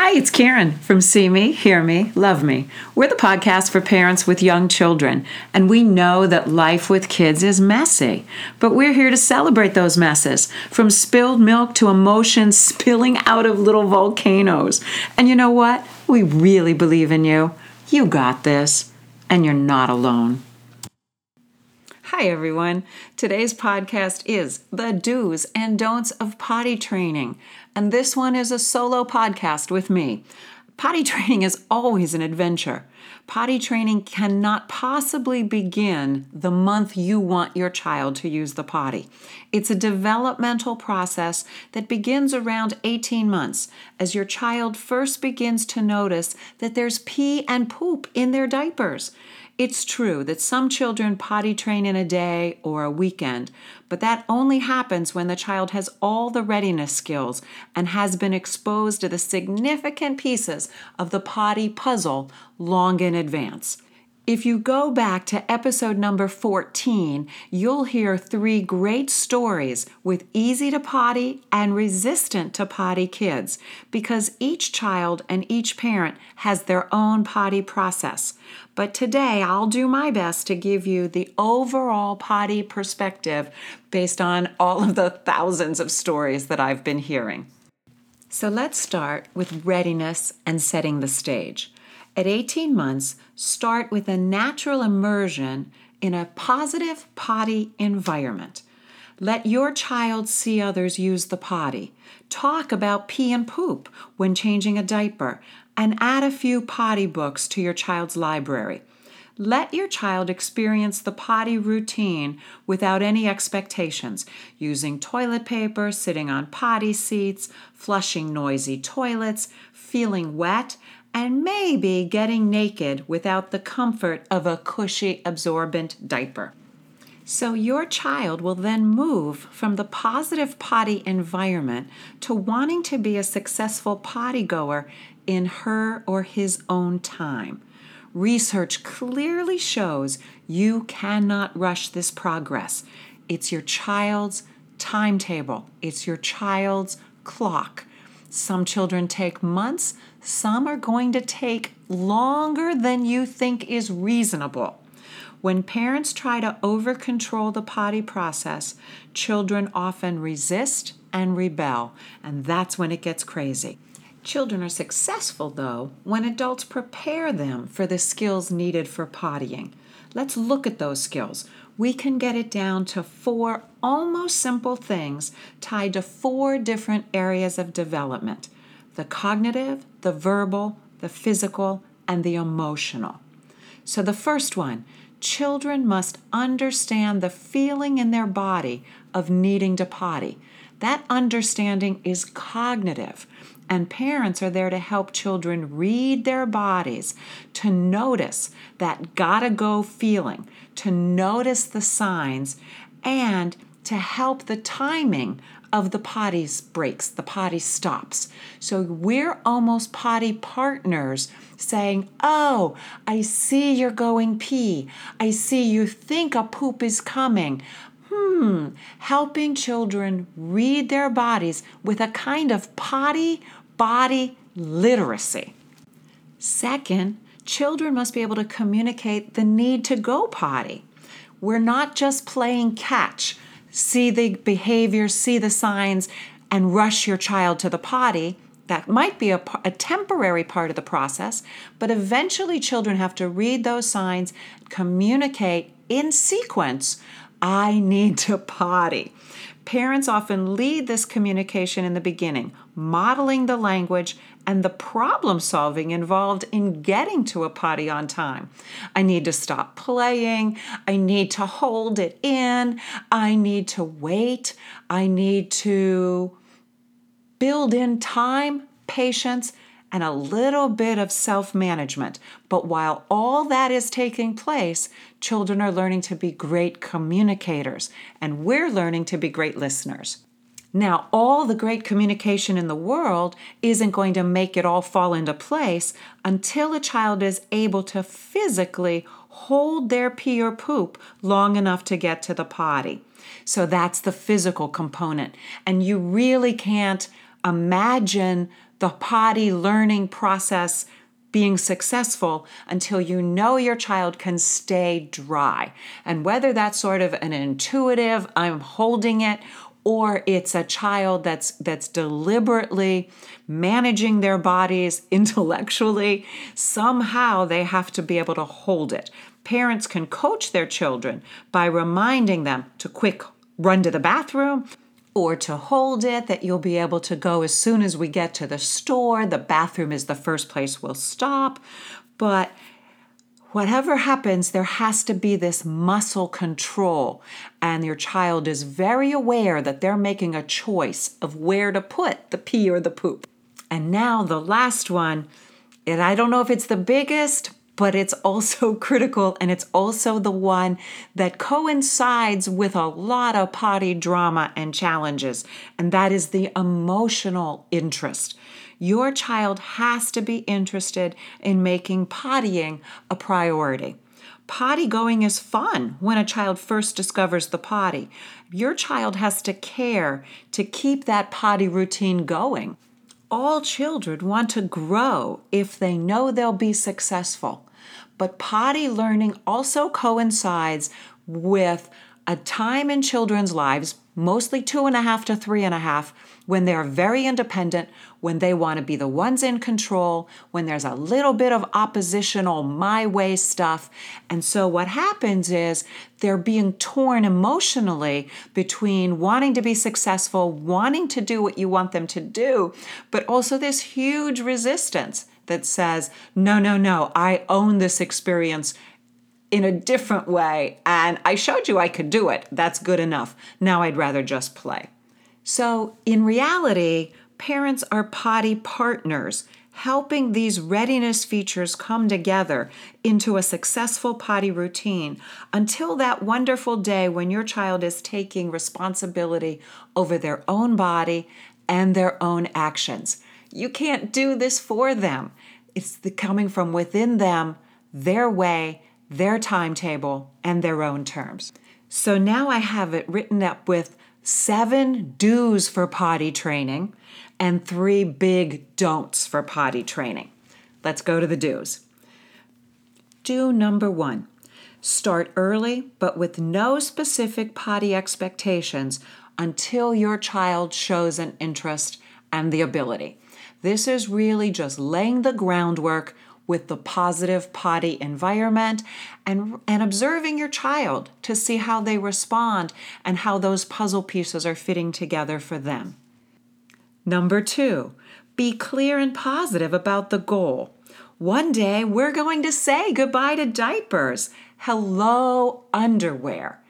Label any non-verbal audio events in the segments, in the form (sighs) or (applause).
Hi, it's Karen from See Me, Hear Me, Love Me. We're the podcast for parents with young children, and we know that life with kids is messy, but we're here to celebrate those messes from spilled milk to emotions (laughs) spilling out of little volcanoes. And you know what? We really believe in you. You got this, and you're not alone. Hi, everyone. Today's podcast is The Do's and Don'ts of Potty Training. And this one is a solo podcast with me. Potty (laughs) training is always an adventure. Potty training cannot possibly begin the month you want your child to use the potty. It's a developmental process that begins around 18 months as your child first begins to notice that there's pee and poop in their diapers. It's true that some children potty train in a day or a weekend, but that only happens when the child has all the readiness skills and has been exposed to the significant pieces of the potty puzzle long in advance. If you go back to episode number 14, you'll hear three great stories with easy to potty and resistant to potty kids because each child and each parent has their own potty process. But today I'll do my best to give you the overall potty perspective based on all of the thousands of stories that I've been hearing. So let's start with readiness and setting the stage. At 18 months, start with a natural immersion in a positive potty environment. Let your child see others use the potty. Talk about pee and poop when changing a diaper, and add a few potty books to your child's library. Let your child experience the potty routine without any expectations, using toilet paper, sitting on potty seats, flushing noisy toilets, feeling wet, and maybe getting naked without the comfort of a cushy, absorbent diaper. So, your child will then move from the positive potty environment to wanting to be a successful potty goer in her or his own time. Research clearly shows you cannot rush this progress. It's your child's timetable, it's your child's clock. Some children take months, some are going to take longer than you think is reasonable. When parents try to over control the potty process, children often resist and rebel, and that's when it gets crazy. Children are successful, though, when adults prepare them for the skills needed for pottying. Let's look at those skills. We can get it down to four almost simple things tied to four different areas of development the cognitive, the verbal, the physical, and the emotional. So, the first one children must understand the feeling in their body of needing to potty. That understanding is cognitive, and parents are there to help children read their bodies, to notice that gotta go feeling, to notice the signs, and to help the timing of the potty breaks, the potty stops. So we're almost potty partners saying, Oh, I see you're going pee. I see you think a poop is coming. Hmm, helping children read their bodies with a kind of potty body literacy. Second, children must be able to communicate the need to go potty. We're not just playing catch see the behavior, see the signs, and rush your child to the potty. That might be a, a, temporary part of the process, but eventually children have to read those signs, communicate in sequence I need to potty. Parents often lead this communication in the beginning, modeling the language and the problem solving involved in getting to a potty on time. I need to stop playing. I need to hold it in. I need to wait. I need to build in time, patience, and a little bit of self management. But while all that is taking place, children are learning to be great communicators, and we're learning to be great listeners. Now, all the great communication in the world isn't going to make it all fall into place until a child is able to physically hold their pee or poop long enough to get to the potty. So that's the physical component. And you really can't imagine the potty learning process being successful until you know your child can stay dry. And whether that's sort of an intuitive, I'm holding it, or it's a child that's that's deliberately managing their bodies (laughs) intellectually, somehow they have to be able to hold it. Parents can coach their children by reminding them to quick run to the bathroom or to hold it, that you'll be able to go as soon as we get to the store. The bathroom is the first place we'll stop. But whatever happens, there has to be this muscle control. And your child is very aware that they're making a choice of where to put the pee or the poop. And now the last one, and I don't know if it's the biggest, but it's also (laughs) critical and it's also the one that coincides with a lot of potty drama and challenges, and that is the emotional interest. Your child has to be interested in making pottying a priority. Potty going is fun when a child first discovers the potty. Your child has to care to keep that potty routine going. All children want to grow if they know they'll be successful. But potty learning also coincides with a time in children's lives, mostly two and a half to three and a half, when they're very independent, when they want to be the ones in control, when there's a little bit of oppositional my way stuff. And so what happens is they're being torn emotionally between wanting to be successful, wanting to do what you want them to do, but also this huge resistance that says, no, no, no, I own this experience in a different way, and I showed you I could do it. That's good enough. Now I'd rather just play. So, in reality, parents are potty partners, helping these readiness features come together into a successful potty routine until that wonderful day when your child is taking responsibility over their own body and their own actions. You can't do this for them. It's the coming from within them, their way, their timetable, and their own terms. So now I have it written up with seven do's for potty training and three big don'ts for potty training. Let's go to the do's. Do number one start early, but with no specific potty expectations until your child shows an interest and the ability. This is really just laying the groundwork with the positive potty environment and, and observing your child to see how they respond and how those puzzle pieces are fitting together for them. Number two, be clear and positive about the goal. One day we're going to say goodbye to diapers. Hello, underwear.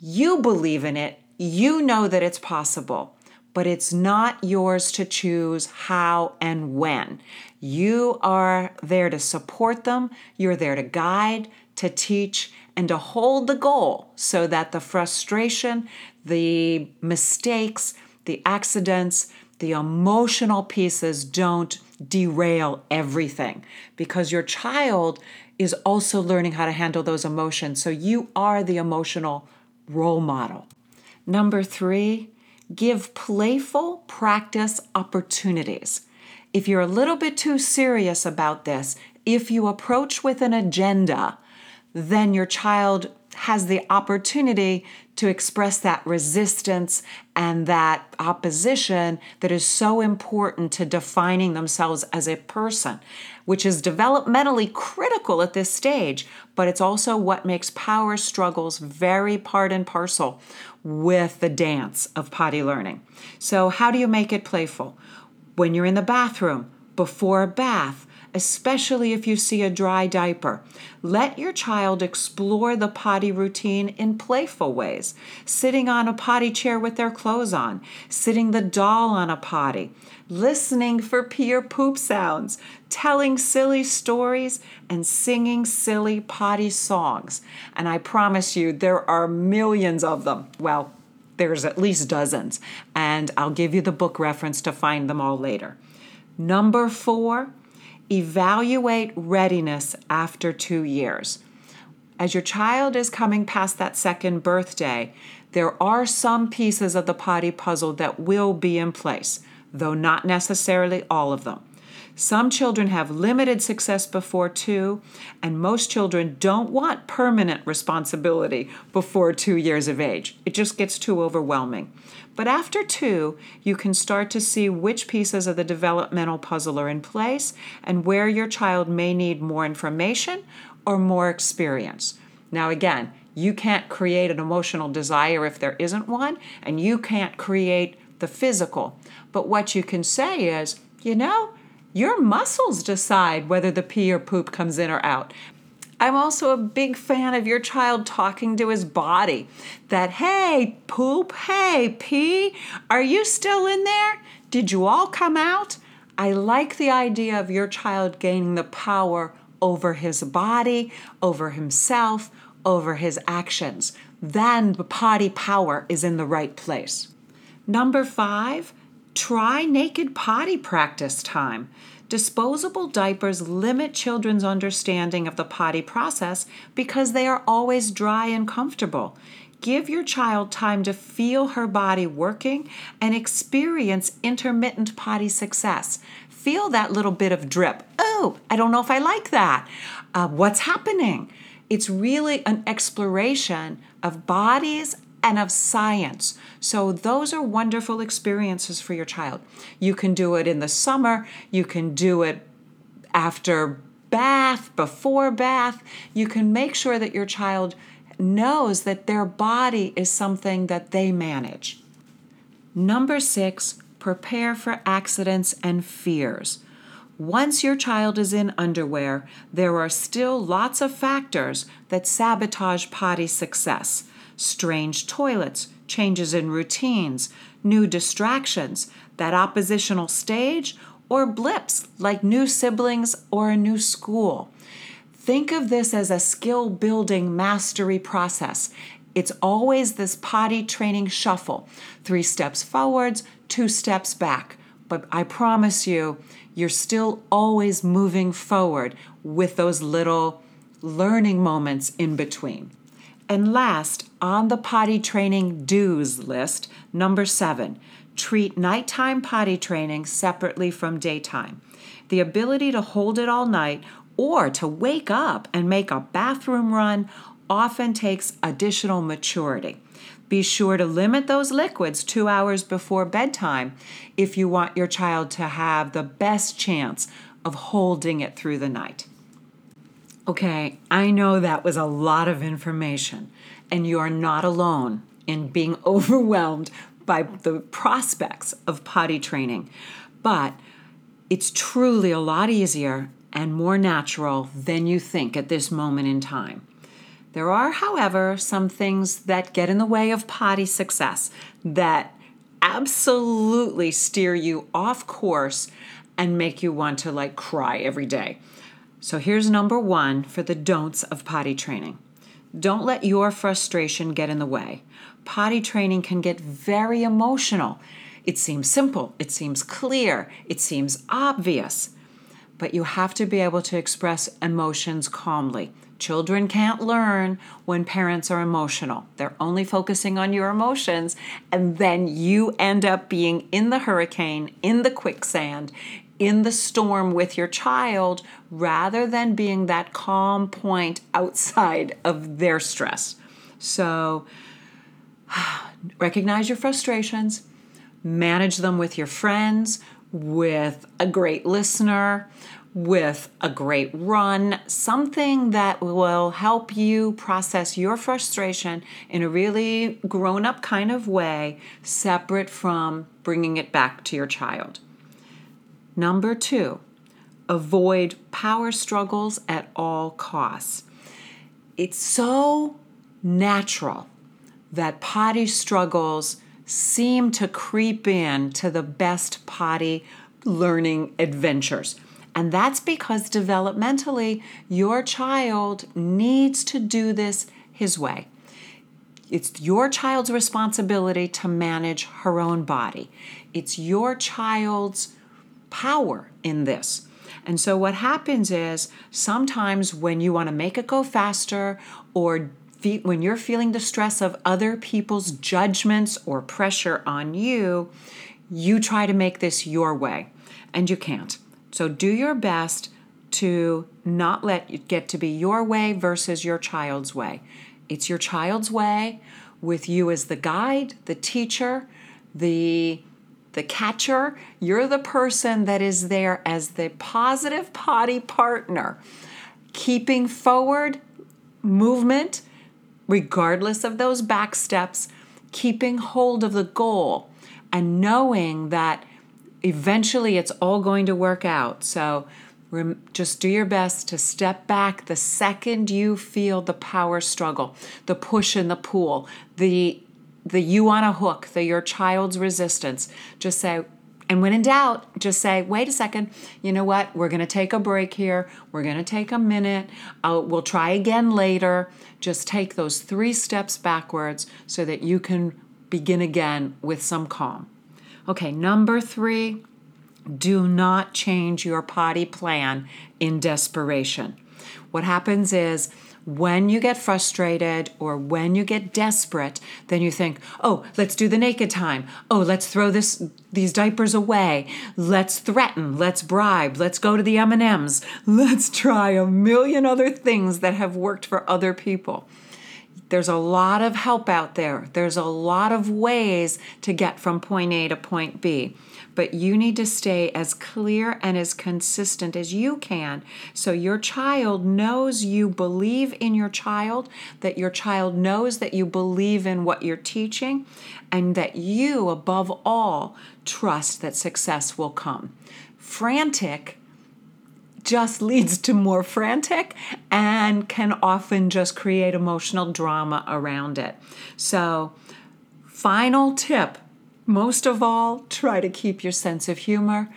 You believe in it, you know that it's possible but it's not yours to choose how and when. You are there to support them, you're there to guide, to teach, and to hold the goal so that the frustration, the mistakes, the accidents, the emotional pieces don't derail everything because your child is also learning how to handle those emotions. So you are the emotional role model. Number three, give playful practice opportunities. If you're a little bit too serious about this, if you approach with an agenda, then your child has the opportunity to express that resistance and that opposition that is so important to defining themselves as a person, which is developmentally critical at this stage, but it's also what makes power struggles very part and parcel with the dance of potty learning. So, how do you make it playful? When you're in the bathroom, before a bath, especially if you see a dry diaper. Let your child explore the potty routine in playful ways, sitting on a potty chair with their clothes on, sitting the doll on a potty, listening for pee or poop sounds, telling silly stories, and singing silly potty songs. And I promise you, there are millions of them. Well, there's at least dozens, and I'll give you the book reference to find them all later. Number four, evaluate readiness after two years. As your child is coming past that second birthday, there are some pieces of the potty puzzle that will be in place. though not necessarily all of them. Some children have limited success before two, and most children don't want permanent responsibility before two years of age. It just gets too overwhelming. But after two, you can start to see which pieces of the developmental puzzle are in place and where your child may need more information or more experience. Now, again, you can't create an emotional desire if there isn't one, and you can't create the physical. But what you can say is, you know, your muscles decide whether the pee or poop comes in or out. I'm also a big fan of your child talking to his body that, hey, poop, hey, pee, are you still in there? Did you all come out? I like the idea of your child gaining the power over his body, over himself, over his actions. Then the potty power is in the right place. Number five, Try naked potty practice time. Disposable diapers limit children's understanding of the potty process because they are always dry and comfortable. Give your child time to feel her body working and experience intermittent potty success. Feel that little bit of drip. Oh, I don't know if I like that. Uh, what's happening? It's really an exploration of bodies and of science. So, those are wonderful experiences for your child. You can do it in the summer, you can do it after bath, before bath. You can make sure that your child knows that their body is something that they manage. Number six, prepare for accidents and fears. Once your child is in underwear, there are still lots of factors that sabotage potty success strange toilets, changes in routines, new distractions, that oppositional stage, or blips like new siblings or a new school. Think of this as a skill building mastery process. It's always this potty training shuffle three steps forwards, two steps back. But I promise you, you're still always moving forward with those little learning moments in between. And last, on the potty training do's list, number seven, treat nighttime potty training separately from daytime. The ability to hold it all night or to wake up and make a bathroom run often takes additional maturity. Be sure to limit those liquids two hours before bedtime if you want your child to have the best chance of holding it through the night. Okay, I know that was a lot of information, and you are not alone in being (laughs) overwhelmed by the prospects of potty training. But it's truly a lot easier and more natural than you think at this moment in time. There are, however, some things that get in the way of potty success that absolutely steer you off course and make you want to like cry every day. So here's number one for the don'ts of potty training. Don't let your frustration get in the way. Potty training can get very emotional. It seems simple, it seems clear, it seems obvious, but you have to be able to express emotions calmly. Children can't learn when parents are emotional. They're only focusing on your emotions, and then you end up being in the hurricane, in the quicksand, in the storm with your child rather than being that calm point outside of their stress. So, (sighs) recognize your frustrations, manage them with your friends, with a great listener, with a great run, something that will help you process your frustration in a really grown up kind of way, separate from bringing it back to your child. Number two, avoid power struggles at all costs. It's so natural that potty struggles seem to creep in to the best potty learning adventures. And that's because developmentally, your child needs to do this his way. It's your child's responsibility to manage her own body. It's your child's power in this. And so, what happens is sometimes when you want to make it go faster or when you're feeling the stress of other people's judgments or pressure on you, you try to make this your way, and you can't. So do your best to not let it get to be your way versus your child's way. It's your child's way with you as the guide, the teacher, the the catcher. You're the person that is there as the positive potty partner, keeping forward movement regardless of those back steps, keeping hold of the goal and knowing that eventually it's all going to work out. So just do your best to step back the second you feel the power struggle, the push and the pull, the the you on a hook, the your child's resistance. Just say, and when in doubt, just say, wait a second, you know what? We're going to take a break here. We're going to take a minute. I'll, we'll try again later. Just take those three steps backwards so that you can begin again with some calm. Okay, number three, do not change your potty plan in desperation. What happens is when you get frustrated or when you get desperate, then you think, "Oh, let's do the naked time. Oh, let's throw this these diapers away. Let's threaten, let's bribe, let's go to the M&Ms. Let's try a million other things that have worked for other people." There's a lot of help out there. There's a lot of ways to get from point A to point B. But you need to stay as clear and as consistent as you can so your child knows you believe in your child, that your child knows that you believe in what you're teaching, and that you, above all, trust that success will come. Frantic just leads to more frantic and can often just create emotional drama around it. So, final tip most of all, try to keep your sense of humor.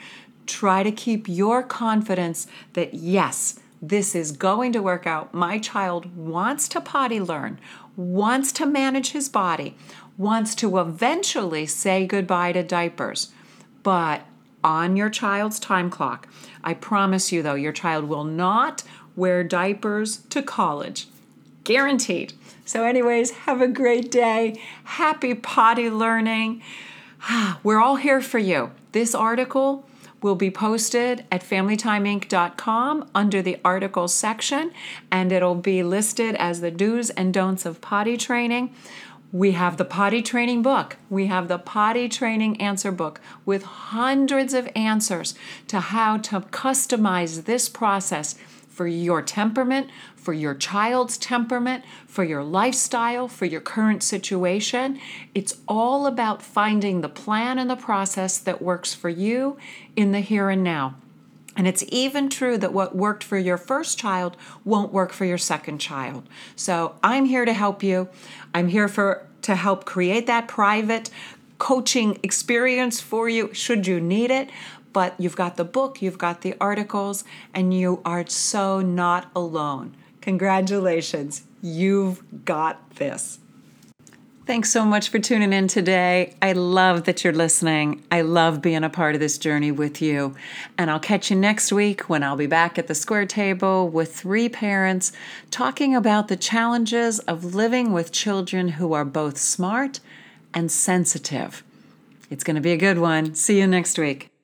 Try to keep your confidence that yes, this is going to work out. My child wants to potty learn, wants to manage his body, wants to eventually say goodbye to diapers. But on your child's time clock. I promise you, though, your child will not wear diapers to college. Guaranteed. So, anyways, have a great day. Happy potty learning. (sighs) We're all here for you. This article will be posted at familytimeinc.com under the articles section, and it'll be listed as the do's and don'ts of potty training. We have the potty training book. We have the potty training answer book with hundreds of answers to how to customize this process for your temperament, for your child's temperament, for your lifestyle, for your current situation. It's all about finding the plan and the process that works for you in the here and now. And it's even true that what worked for your first child won't work for your second child. So I'm here to help you. I'm here for to help create that private coaching experience for you should you need it. But you've got the book, you've got the articles, and you are so not alone. Congratulations, you've got this. Thanks so much for tuning in today. I love that you're listening. I love being a part of this journey with you. And I'll catch you next week when I'll be back at the square table with three parents talking about the challenges of living with children who are both smart and sensitive. It's going to be a good one. See you next week.